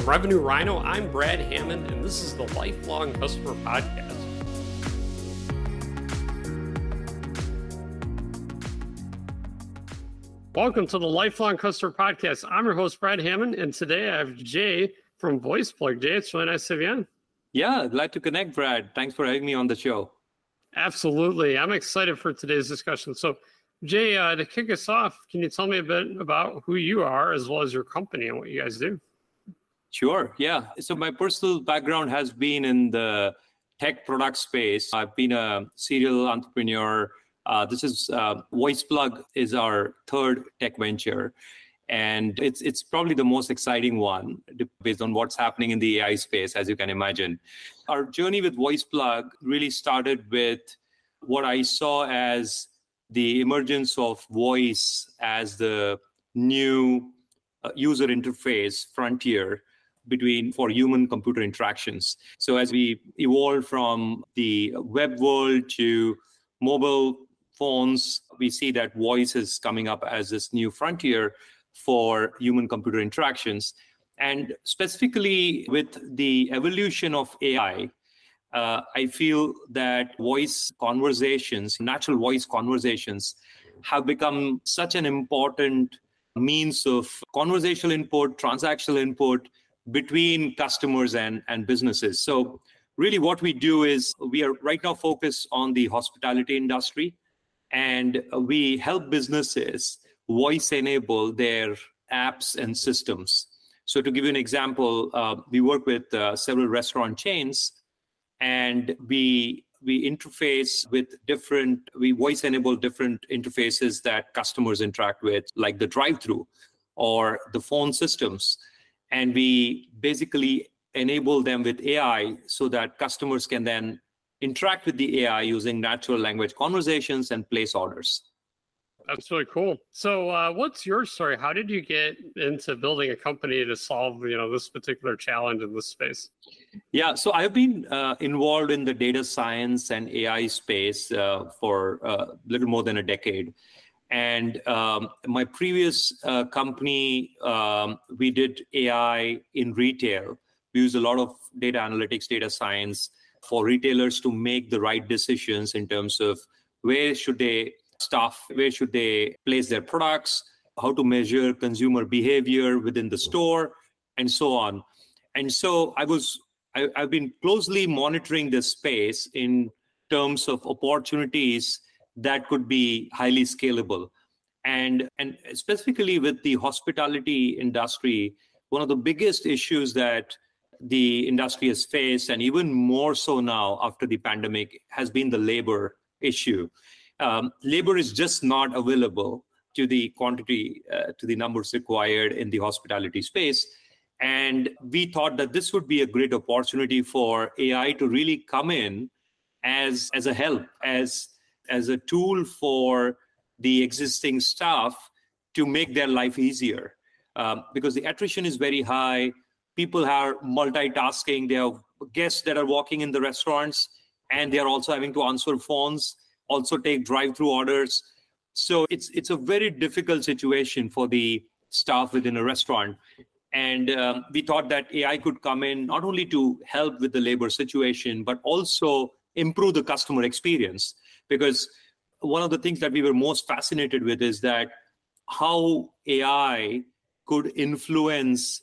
From Revenue Rhino, I'm Brad Hammond, and this is the Lifelong Customer Podcast. Welcome to the Lifelong Customer Podcast. I'm your host, Brad Hammond, and today I have Jay from VoicePlug. Jay, it's really nice to have you on. Yeah, glad to connect, Brad. Thanks for having me on the show. Absolutely. I'm excited for today's discussion. So, Jay, uh, to kick us off, can you tell me a bit about who you are as well as your company and what you guys do? Sure. Yeah. So, my personal background has been in the tech product space. I've been a serial entrepreneur. Uh, this is uh, VoicePlug is our third tech venture, and it's it's probably the most exciting one based on what's happening in the AI space, as you can imagine. Our journey with VoicePlug really started with what I saw as the emergence of voice as the new uh, user interface frontier between for human computer interactions. So as we evolve from the web world to mobile phones we see that voice is coming up as this new frontier for human computer interactions. And specifically with the evolution of ai uh, I feel that voice conversations, natural voice conversations, have become such an important means of conversational input, transactional input between customers and, and businesses. So, really, what we do is we are right now focused on the hospitality industry, and we help businesses voice enable their apps and systems. So, to give you an example, uh, we work with uh, several restaurant chains and we we interface with different we voice enable different interfaces that customers interact with like the drive through or the phone systems and we basically enable them with ai so that customers can then interact with the ai using natural language conversations and place orders that's really cool. So, uh, what's your story? How did you get into building a company to solve, you know, this particular challenge in this space? Yeah, so I've been uh, involved in the data science and AI space uh, for a uh, little more than a decade. And um, my previous uh, company, um, we did AI in retail. We use a lot of data analytics, data science for retailers to make the right decisions in terms of where should they stuff where should they place their products how to measure consumer behavior within the store and so on and so i was I, have been closely monitoring this space in terms of opportunities that could be highly scalable and and specifically with the hospitality industry one of the biggest issues that the industry has faced and even more so now after the pandemic has been the labor issue um, labor is just not available to the quantity, uh, to the numbers required in the hospitality space. And we thought that this would be a great opportunity for AI to really come in as, as a help, as, as a tool for the existing staff to make their life easier. Um, because the attrition is very high. People are multitasking. They have guests that are walking in the restaurants and they are also having to answer phones also take drive-through orders. So it's it's a very difficult situation for the staff within a restaurant. And um, we thought that AI could come in not only to help with the labor situation, but also improve the customer experience. Because one of the things that we were most fascinated with is that how AI could influence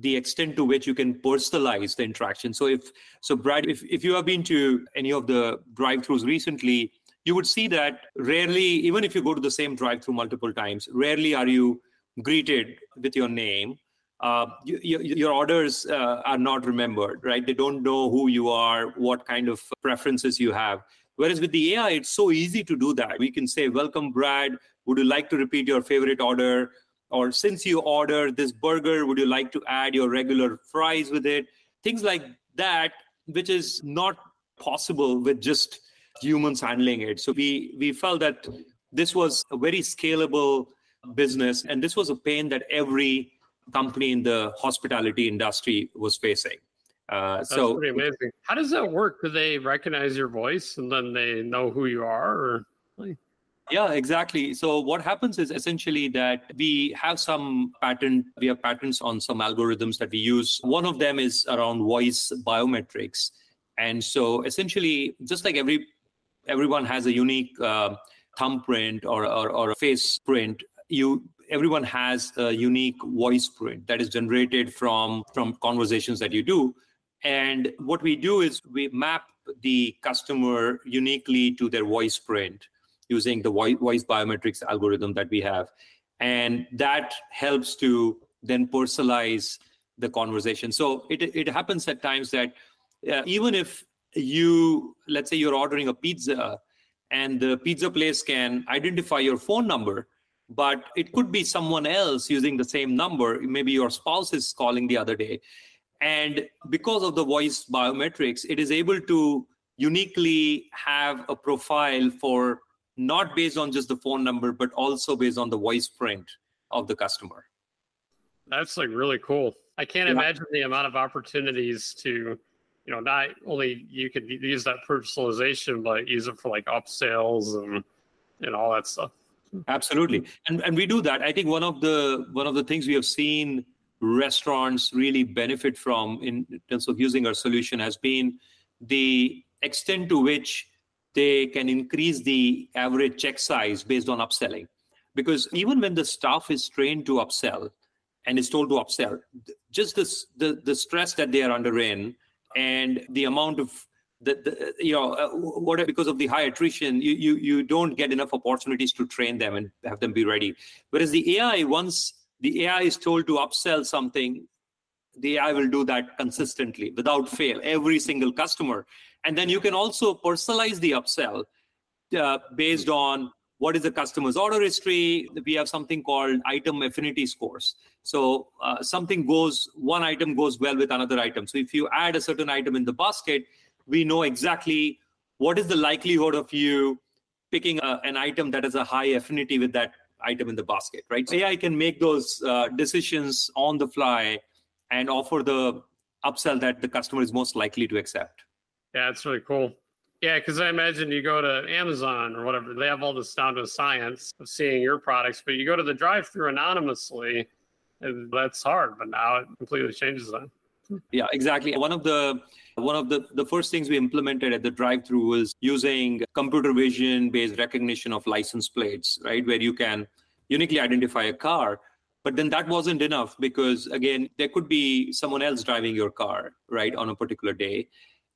the extent to which you can personalize the interaction. So if so Brad, if, if you have been to any of the drive-throughs recently, you would see that rarely, even if you go to the same drive through multiple times, rarely are you greeted with your name. Uh, you, you, your orders uh, are not remembered, right? They don't know who you are, what kind of preferences you have. Whereas with the AI, it's so easy to do that. We can say, Welcome, Brad. Would you like to repeat your favorite order? Or since you ordered this burger, would you like to add your regular fries with it? Things like that, which is not possible with just humans handling it. So we we felt that this was a very scalable business, and this was a pain that every company in the hospitality industry was facing. Uh, That's so pretty amazing. How does that work? Do they recognize your voice and then they know who you are? Or Yeah, exactly. So what happens is essentially that we have some patent, we have patents on some algorithms that we use. One of them is around voice biometrics. And so essentially, just like every everyone has a unique uh, thumbprint or, or, or a face print, you everyone has a unique voice print that is generated from from conversations that you do. And what we do is we map the customer uniquely to their voice print using the voice biometrics algorithm that we have. And that helps to then personalize the conversation. So it, it happens at times that uh, even if you, let's say you're ordering a pizza and the pizza place can identify your phone number, but it could be someone else using the same number. Maybe your spouse is calling the other day. And because of the voice biometrics, it is able to uniquely have a profile for not based on just the phone number, but also based on the voice print of the customer. That's like really cool. I can't yeah. imagine the amount of opportunities to, you know, not only you could use that personalization, but use it for like upsells and and all that stuff. Absolutely, and and we do that. I think one of the one of the things we have seen restaurants really benefit from in terms of using our solution has been the extent to which they can increase the average check size based on upselling. Because even when the staff is trained to upsell and is told to upsell, just this, the, the stress that they are under in and the amount of the, the you know uh, what because of the high attrition you, you you don't get enough opportunities to train them and have them be ready whereas the ai once the ai is told to upsell something the ai will do that consistently without fail every single customer and then you can also personalize the upsell uh, based on what is the customer's order history. We have something called item affinity scores. So uh, something goes, one item goes well with another item. So if you add a certain item in the basket, we know exactly what is the likelihood of you picking a, an item that has a high affinity with that item in the basket, right? So AI can make those uh, decisions on the fly and offer the upsell that the customer is most likely to accept. Yeah, it's really cool. Yeah, because I imagine you go to Amazon or whatever, they have all this down to science of seeing your products, but you go to the drive through anonymously, and that's hard. But now it completely changes that. Yeah, exactly. One of the one of the, the first things we implemented at the drive through was using computer vision based recognition of license plates, right? Where you can uniquely identify a car. But then that wasn't enough because, again, there could be someone else driving your car, right, on a particular day.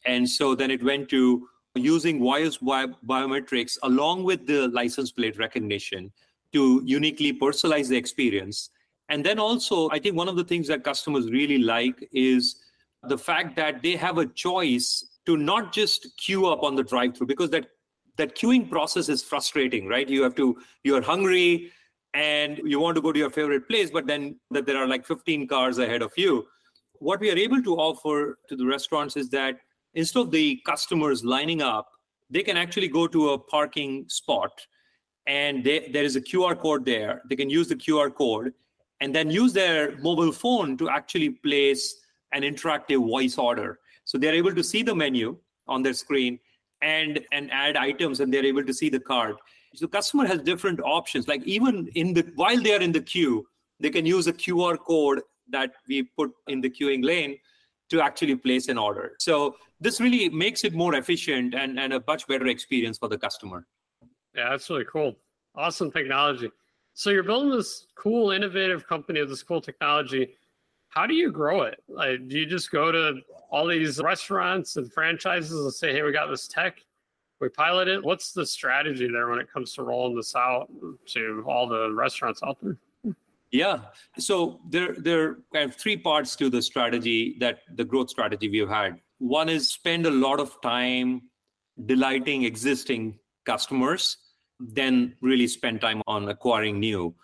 And so then it went to using voice biometrics along with the license plate recognition to uniquely personalize the experience. And then also, I think one of the things that customers really like is the fact that they have a choice to not just queue up on the drive through because that that queuing process is frustrating right you have to you're hungry and you want to go to your favorite place but then that there are like 15 cars ahead of you what we are able to offer to the restaurants is that instead of the customers lining up, they can actually go to a parking spot and they, there is a QR code there. They can use the QR code and then use their mobile phone to actually place an interactive voice order. So they're able to see the menu on their screen and and add items and they're able to see the card. So the customer has different options. Like even in the while they are in the queue, they can use a QR code that we put in the queuing lane to actually place an order. So this really makes it more efficient and, and a much better experience for the customer. Yeah, that's really cool. Awesome technology. So you're building this cool, innovative company with this cool technology. How do you grow it? Like, do you just go to all these restaurants and franchises and say, "Hey, we got this tech, we pilot it." What's the strategy there when it comes to rolling this out to all the restaurants out there? Yeah. So there, there are three parts to the strategy that the growth strategy we've had. One is spend a lot of time delighting existing customers, then really spend time on acquiring new.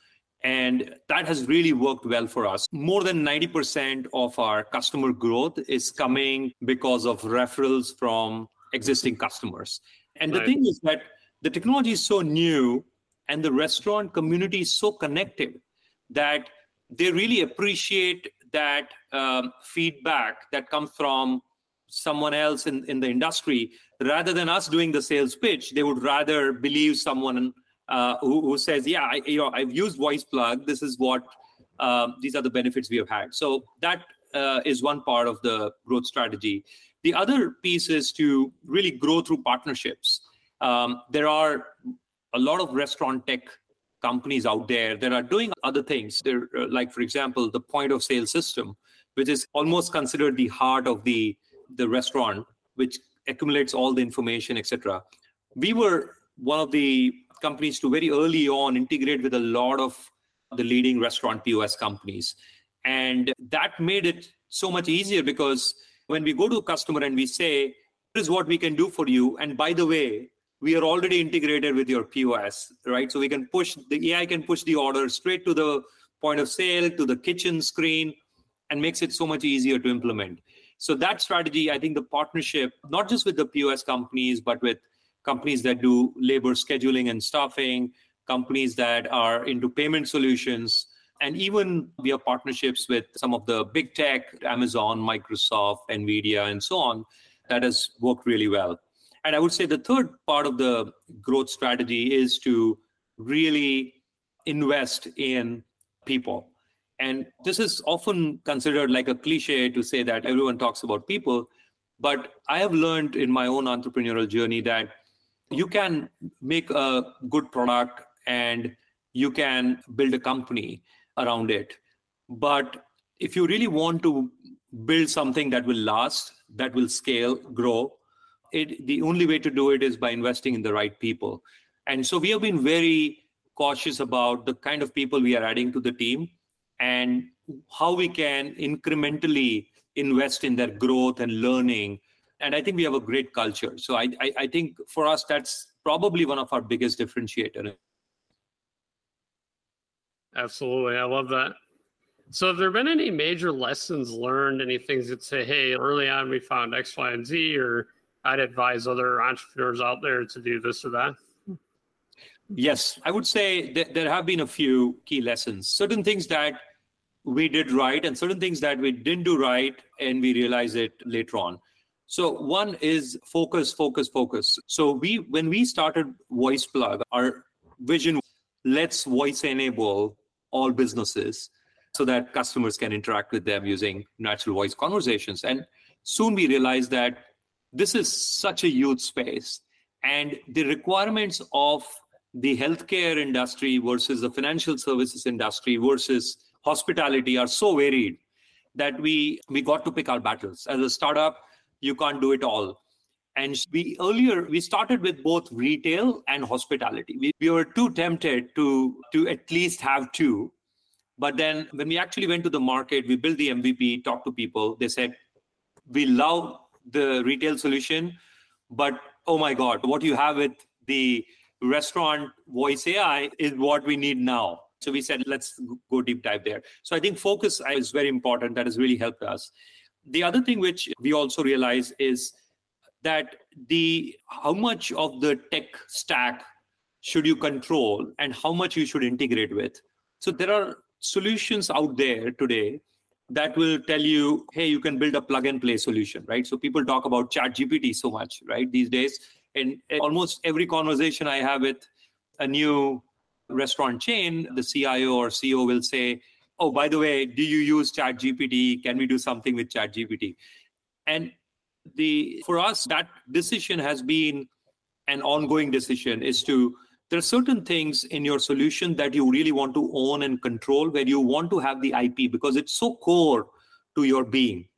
And that has really worked well for us. More than 90% of our customer growth is coming because of referrals from existing customers. And right. the thing is that the technology is so new and the restaurant community is so connected that they really appreciate that um, feedback that comes from someone else in, in the industry rather than us doing the sales pitch they would rather believe someone uh, who, who, says, "Yeah, I, you know, I've used Voice Plug. This is what um, these are the benefits we have had." So that uh, is one part of the growth strategy. The other piece is to really grow through partnerships. Um, there are a lot of restaurant tech companies out there that are doing other things. They're uh, like, for example, the point of sale system, which is almost considered the heart of the the restaurant, which accumulates all the information, etc. We were one of the companies to very early on integrate with a lot of the leading restaurant POS companies. And that made it so much easier because when we go to a customer and we say, this is what we can do for you. And by the way, we are already integrated with your POS, right? So we can push the AI can push the order straight to the point of sale, to the kitchen screen, and makes it so much easier to implement. So that strategy, I think the partnership, not just with the POS companies, but with companies that do labor scheduling and staffing, companies that are into payment solutions, and even we have partnerships with some of the big tech, Amazon, Microsoft, Nvidia, and so on, that has worked really well. And I would say the third part of the growth strategy is to really invest in people. And this is often considered like a cliche to say that everyone talks about people. But I have learned in my own entrepreneurial journey that you can make a good product and you can build a company around it. But if you really want to build something that will last, that will scale, grow, it, the only way to do it is by investing in the right people. And so we have been very cautious about the kind of people we are adding to the team and how we can incrementally invest in their growth and learning. And I think we have a great culture. So I, I, I think for us, that's probably one of our biggest differentiator Absolutely. I love that. So, have there been any major lessons learned? Any things that say, hey, early on we found X, Y, and Z, or I'd advise other entrepreneurs out there to do this or that? Yes, I would say there have been a few key lessons. Certain things that we did right, and certain things that we didn't do right, and we realize it later on. So one is focus, focus, focus. So we when we started Voice Plug, our vision let's voice enable all businesses so that customers can interact with them using natural voice conversations. And soon we realized that this is such a huge space and the requirements of the healthcare industry versus the financial services industry versus hospitality are so varied that we we got to pick our battles as a startup you can't do it all and we earlier we started with both retail and hospitality. We, we were too tempted to to at least have two. But then when we actually went to the market, we built the MVP, talked to people. They said, we love the retail solution, but oh my God, what you have with the restaurant voice AI is what we need now. So we said, let's go deep dive there. So I think focus is very important. That has really helped us. The other thing which we also realize is that the how much of the tech stack should you control and how much you should integrate with so there are solutions out there today that will tell you hey you can build a plug and play solution right so people talk about chat gpt so much right these days and almost every conversation i have with a new restaurant chain the cio or ceo will say oh by the way do you use chat gpt can we do something with chat gpt and the for us that decision has been an ongoing decision is to there are certain things in your solution that you really want to own and control where you want to have the ip because it's so core to your being.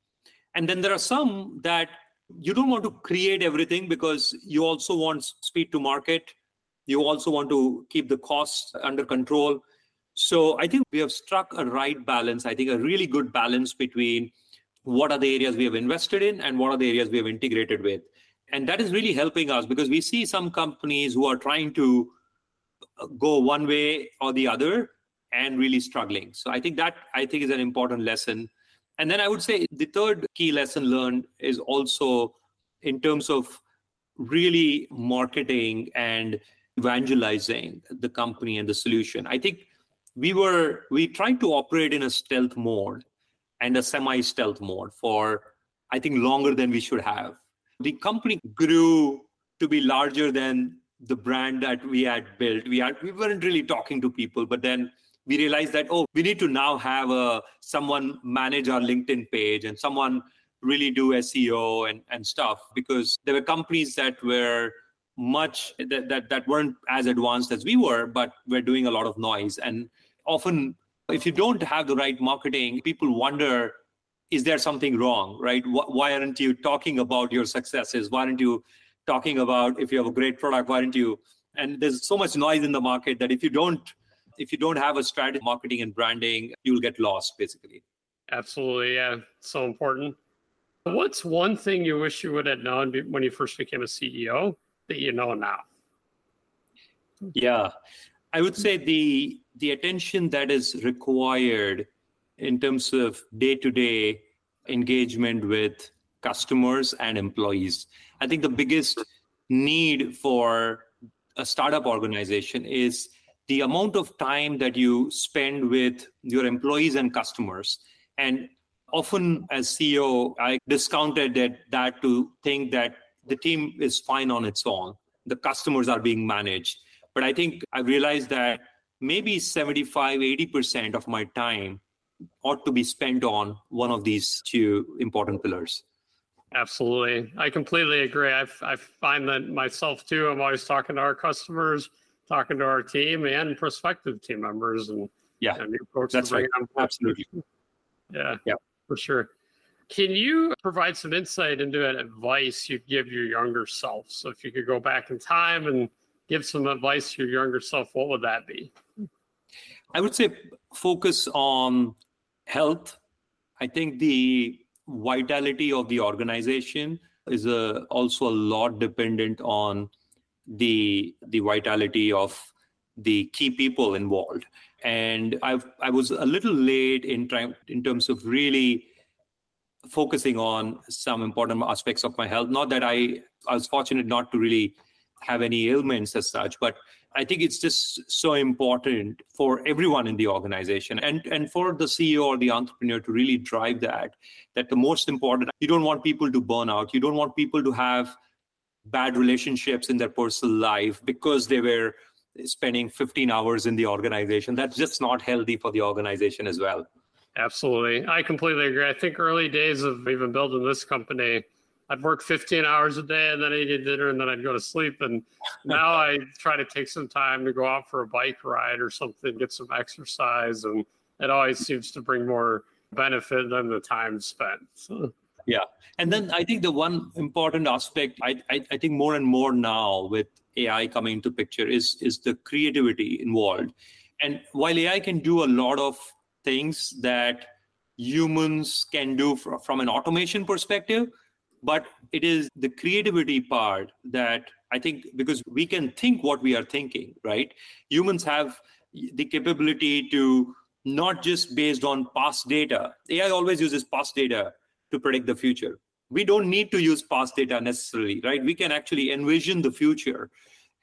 And then there are some that you don't want to create everything because you also want speed to market. You also want to keep the costs under control. So i think we have struck a right balance i think a really good balance between what are the areas we have invested in and what are the areas we have integrated with. And that is really helping us because we see some companies who are trying to uh, go one way or the other and really struggling. So i think that i think is an important lesson and then i would say the third key lesson learned is also in terms of really marketing and evangelizing the company and the solution i think we were we tried to operate in a stealth mode and a semi stealth mode for, I think, longer than we should have. The company grew to be larger than the brand that we had built. We had we weren't really talking to people, but then we realized that oh, we need to now have a someone manage our LinkedIn page and someone really do SEO and and stuff because there were companies that were much that, that that weren't as advanced as we were, but were doing a lot of noise. And often, if you don't have the right marketing, people wonder is there something wrong, right? Why aren't you talking about your successes? Why aren't you talking about if you have a great product? Why aren't you? And there's so much noise in the market that if you don't, if you don't have a strategy, marketing and branding, you'll get lost basically. Absolutely, yeah, so important. What's one thing you wish you would have known when you first became a CEO that you know now? Yeah, I would say the the attention that is required in terms of day to day engagement with customers and employees. I think the biggest need for a startup organization is the amount of time that you spend with your employees and customers. And often, as CEO, I discounted that, that to think that the team is fine on its own, the customers are being managed. But I think I realized that maybe 75, 80% of my time ought to be spent on one of these two important pillars. Absolutely. I completely agree. I, I find that myself too. I'm always talking to our customers, talking to our team and prospective team members and yeah, and new folks that's right. Absolutely. Yeah, yeah, for sure. Can you provide some insight into an advice you'd give your younger self? So if you could go back in time and give some advice to your younger self, what would that be? I would say focus on health. I think the vitality of the organization is a, also a lot dependent on the the vitality of the key people involved. And I I was a little late in trying in terms of really focusing on some important aspects of my health. Not that I I was fortunate not to really have any ailments as such, but I think it's just so important for everyone in the organization and, and for the CEO or the entrepreneur to really drive that. That the most important, you don't want people to burn out. You don't want people to have bad relationships in their personal life because they were spending 15 hours in the organization. That's just not healthy for the organization as well. Absolutely. I completely agree. I think early days of even building this company, I'd work 15 hours a day and then I'd eat dinner and then I'd go to sleep. And now I try to take some time to go out for a bike ride or something, get some exercise. And it always seems to bring more benefit than the time spent. So. Yeah. And then I think the one important aspect, I, I, I think more and more now with AI coming into picture is, is the creativity involved. And while AI can do a lot of things that humans can do from an automation perspective, but it is the creativity part that i think because we can think what we are thinking right humans have the capability to not just based on past data ai always uses past data to predict the future we don't need to use past data necessarily right we can actually envision the future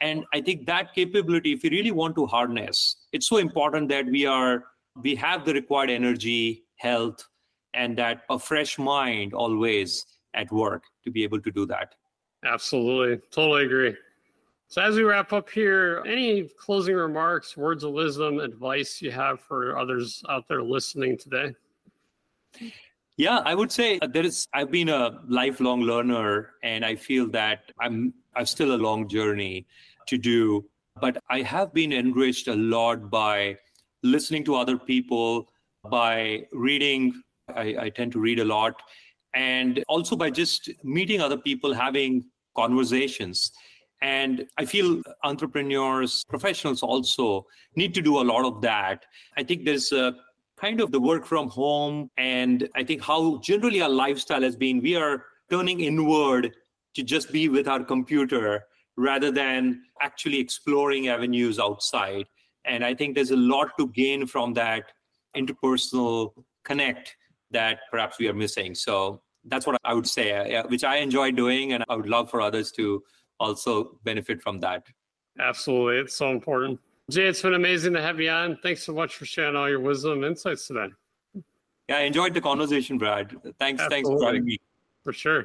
and i think that capability if we really want to harness it's so important that we are we have the required energy health and that a fresh mind always at work to be able to do that. Absolutely. Totally agree. So, as we wrap up here, any closing remarks, words of wisdom, advice you have for others out there listening today? Yeah, I would say there is. I've been a lifelong learner, and I feel that I'm. I've still a long journey to do, but I have been enriched a lot by listening to other people, by reading. I, I tend to read a lot, and also by just meeting other people, having conversations. And I feel entrepreneurs, professionals also need to do a lot of that. I think there's a kind of the work from home, and I think how generally our lifestyle has been, we are turning inward to just be with our computer rather than actually exploring avenues outside. And I think there's a lot to gain from that interpersonal connect that perhaps we are missing. So that's what I would say, uh, which I enjoy doing, and I would love for others to also benefit from that. Absolutely, it's so important. Jay, it's been amazing to have you on. Thanks so much for sharing all your wisdom and insights today. Yeah, I enjoyed the conversation, Brad. Thanks, Absolutely. thanks for having me. For sure.